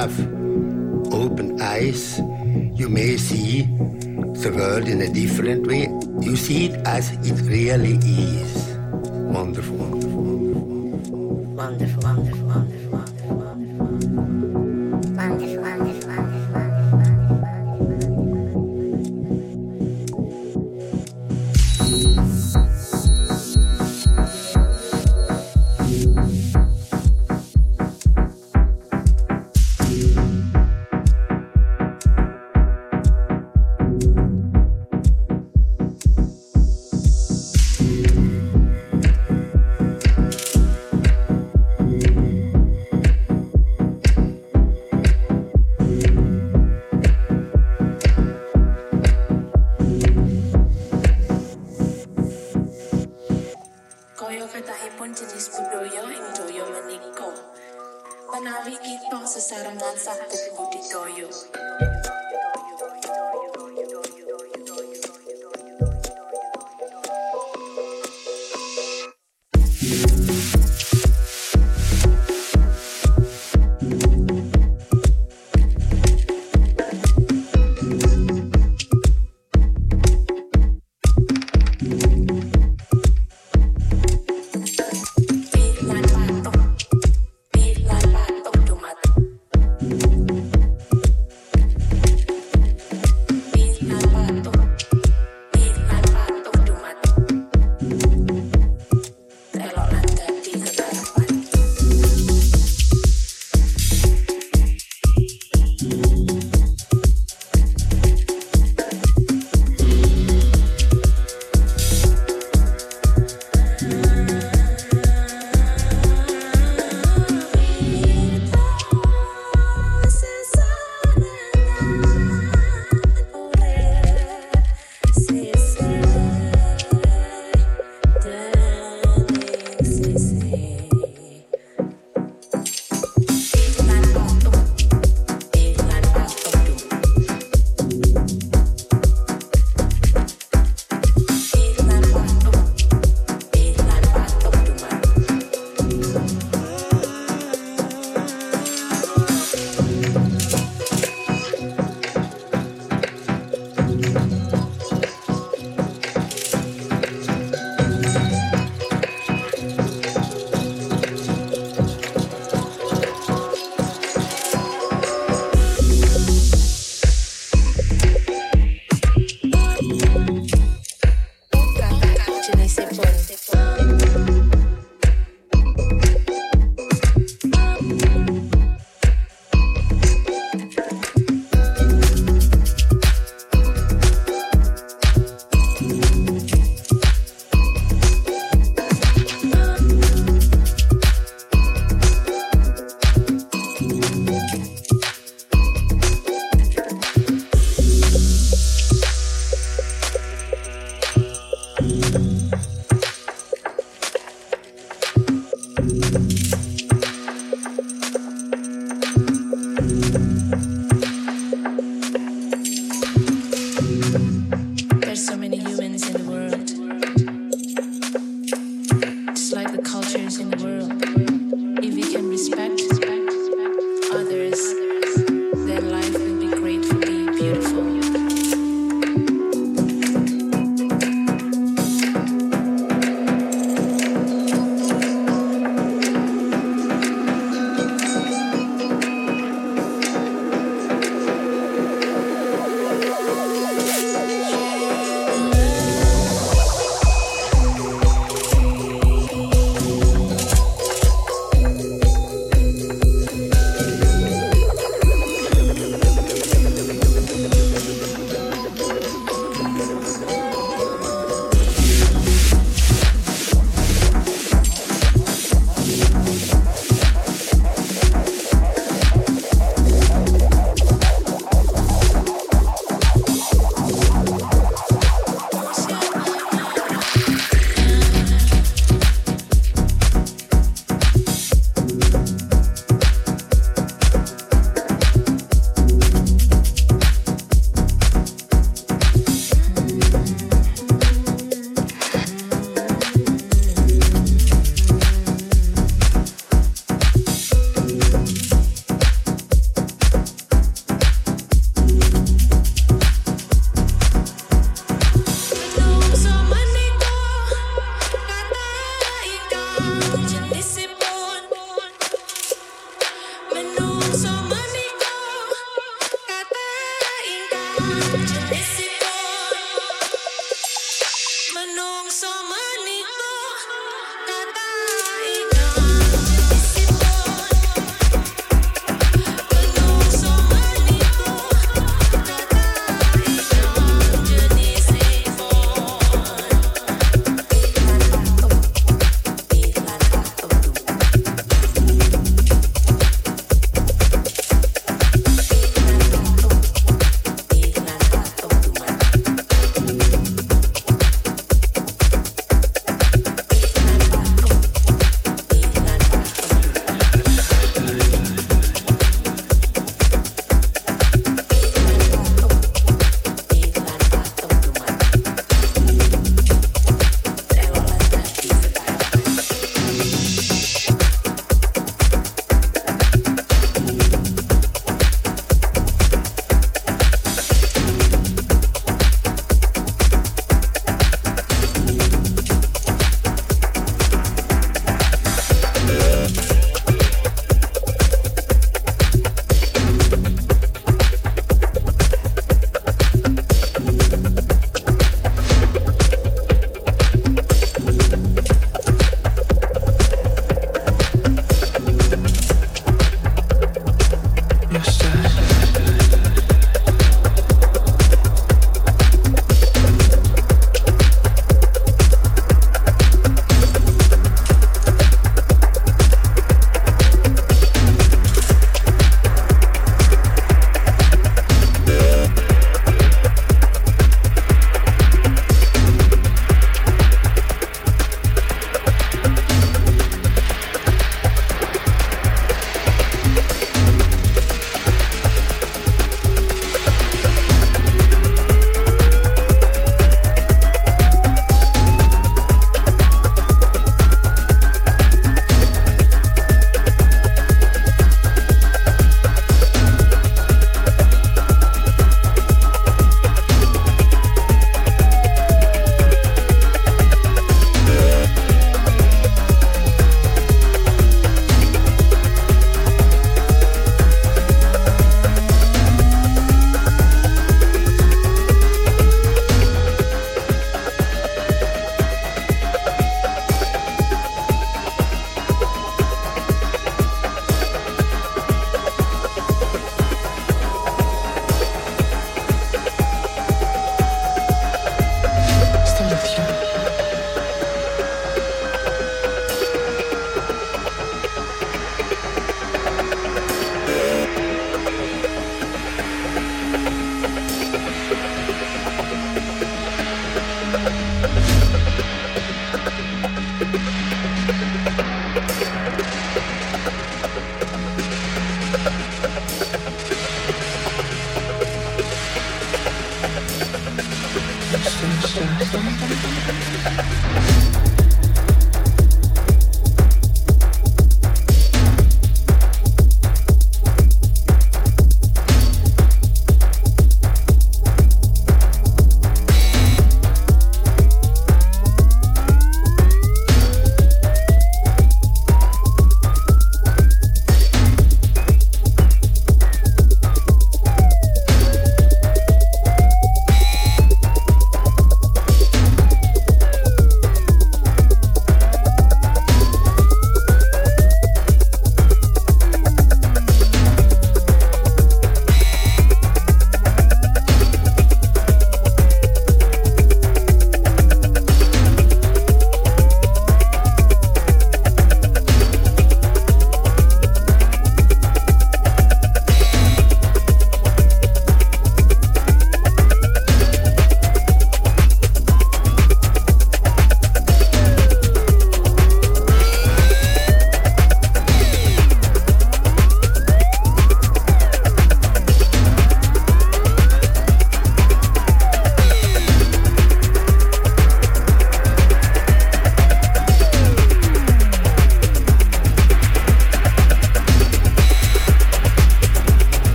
have open eyes, you may see the world in a different way. You see it as it really is. Bye.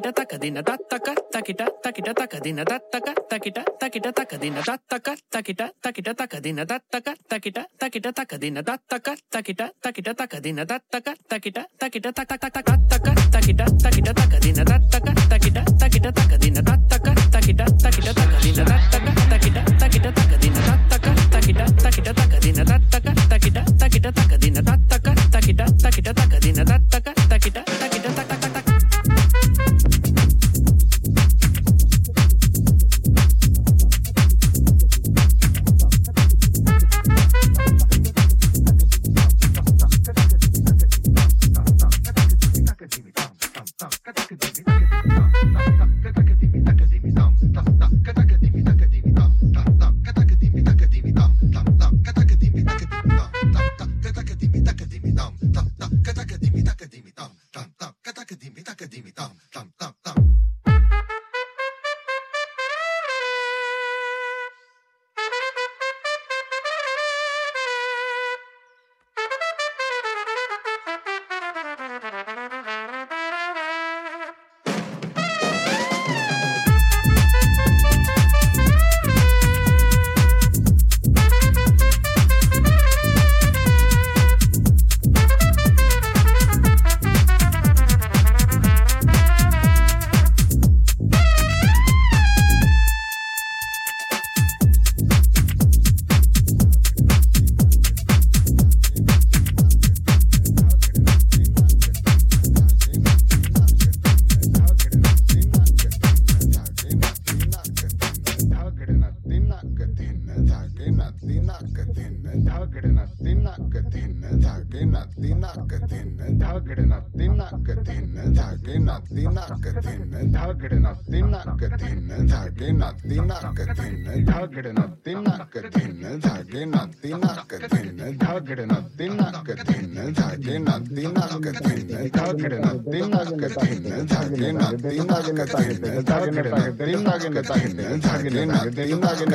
takita takadina tattaka takita takita takadina tattaka takita takita takadina tattaka takita takita takadina tattaka takita takita takadina tattaka takita takita takadina tattaka takita takita takataka takita takita takadina tattaka takita takita takita takita takita takita takita takita takita takita takita takita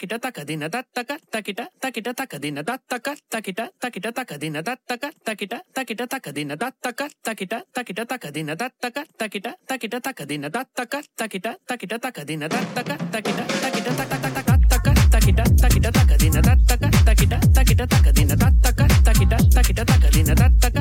takita takadina tattaka takita takita takadina tattaka takita takita takadina tattaka takita takita takadina tattaka takita takita takadina tattaka takita takita takadina tattaka takita takita takadina tattaka takita takita takataka tattaka takita takita takadina tattaka takita takita takadina tattaka takita takita takadina tattaka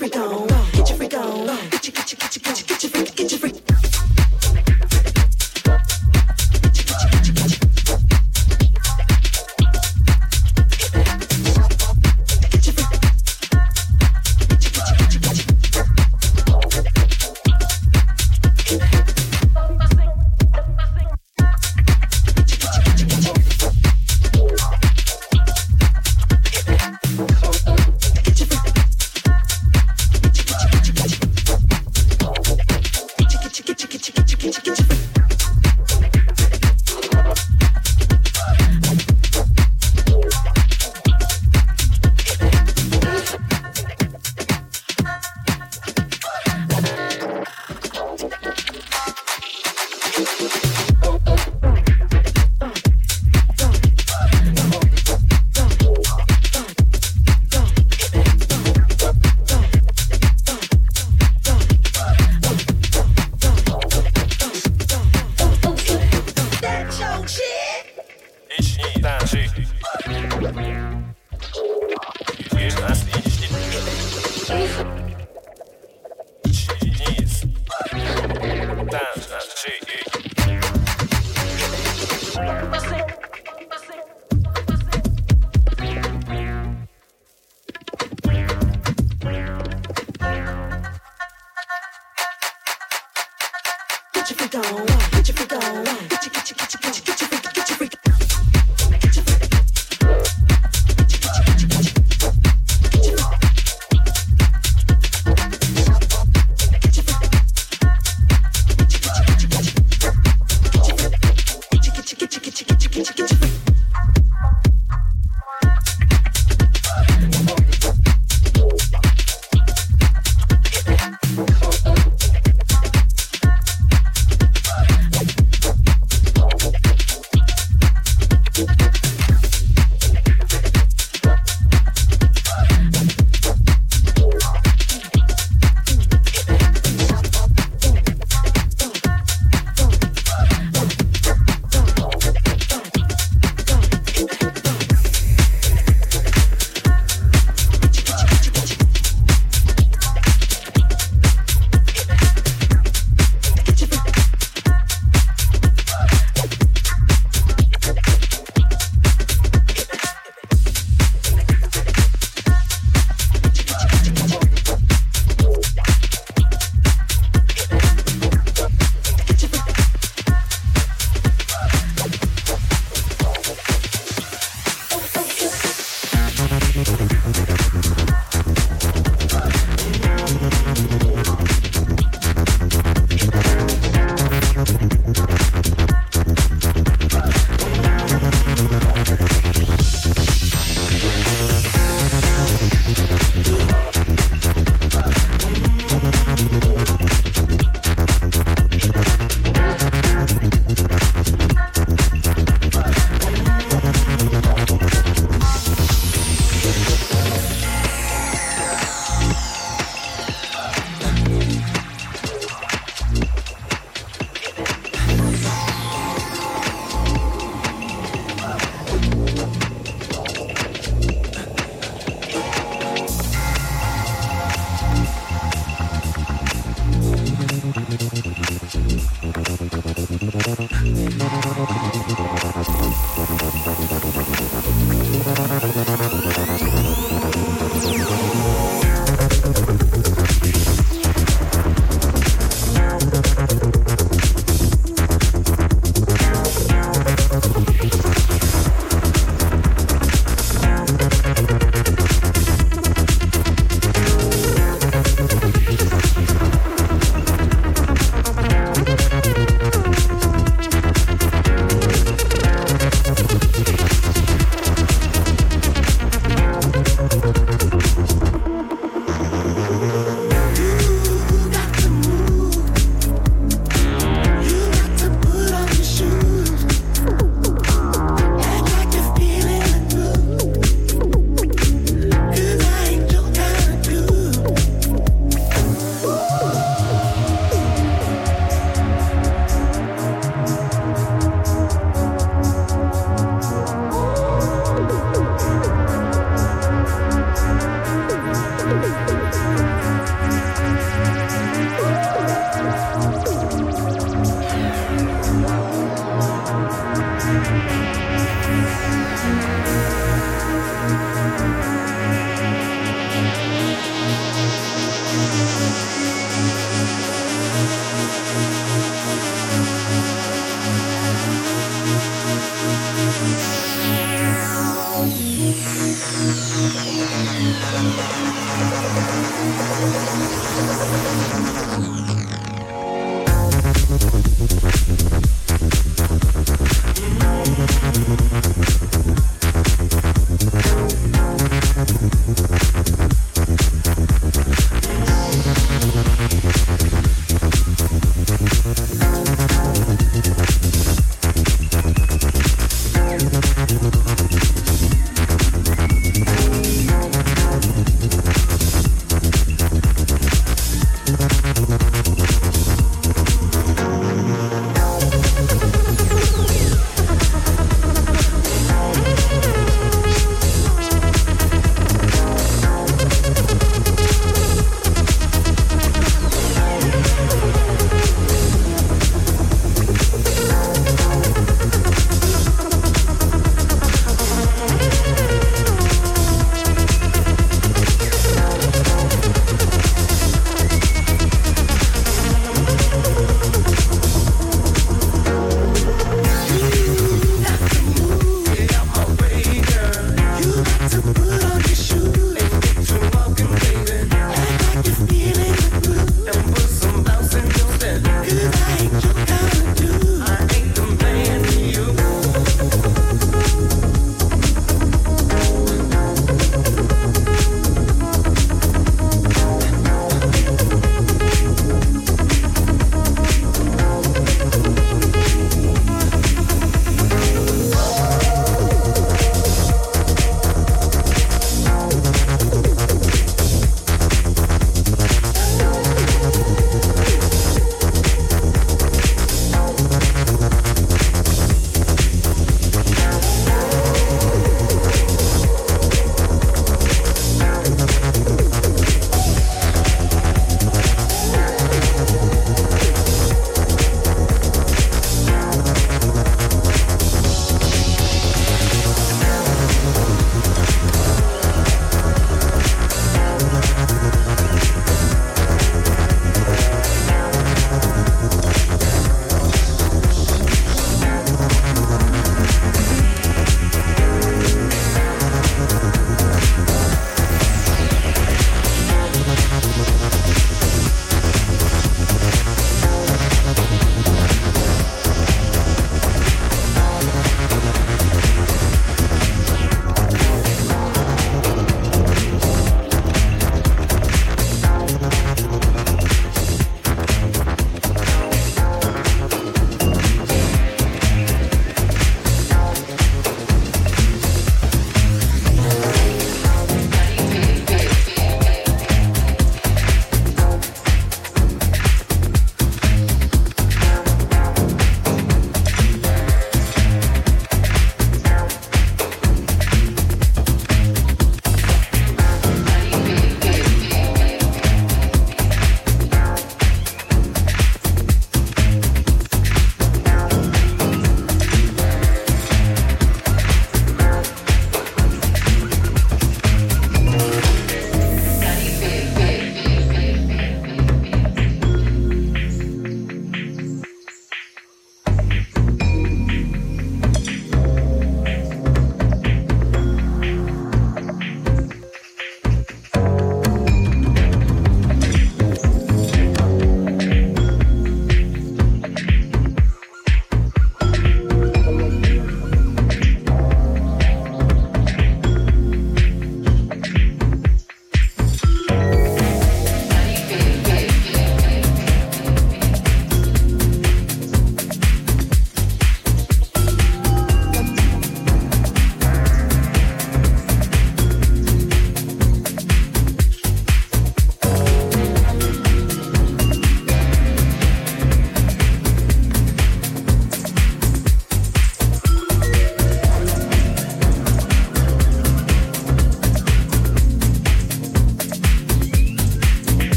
Get freak on, get your freak on, get your, get your, get your.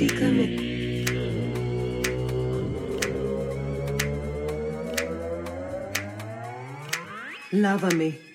Love Lava me.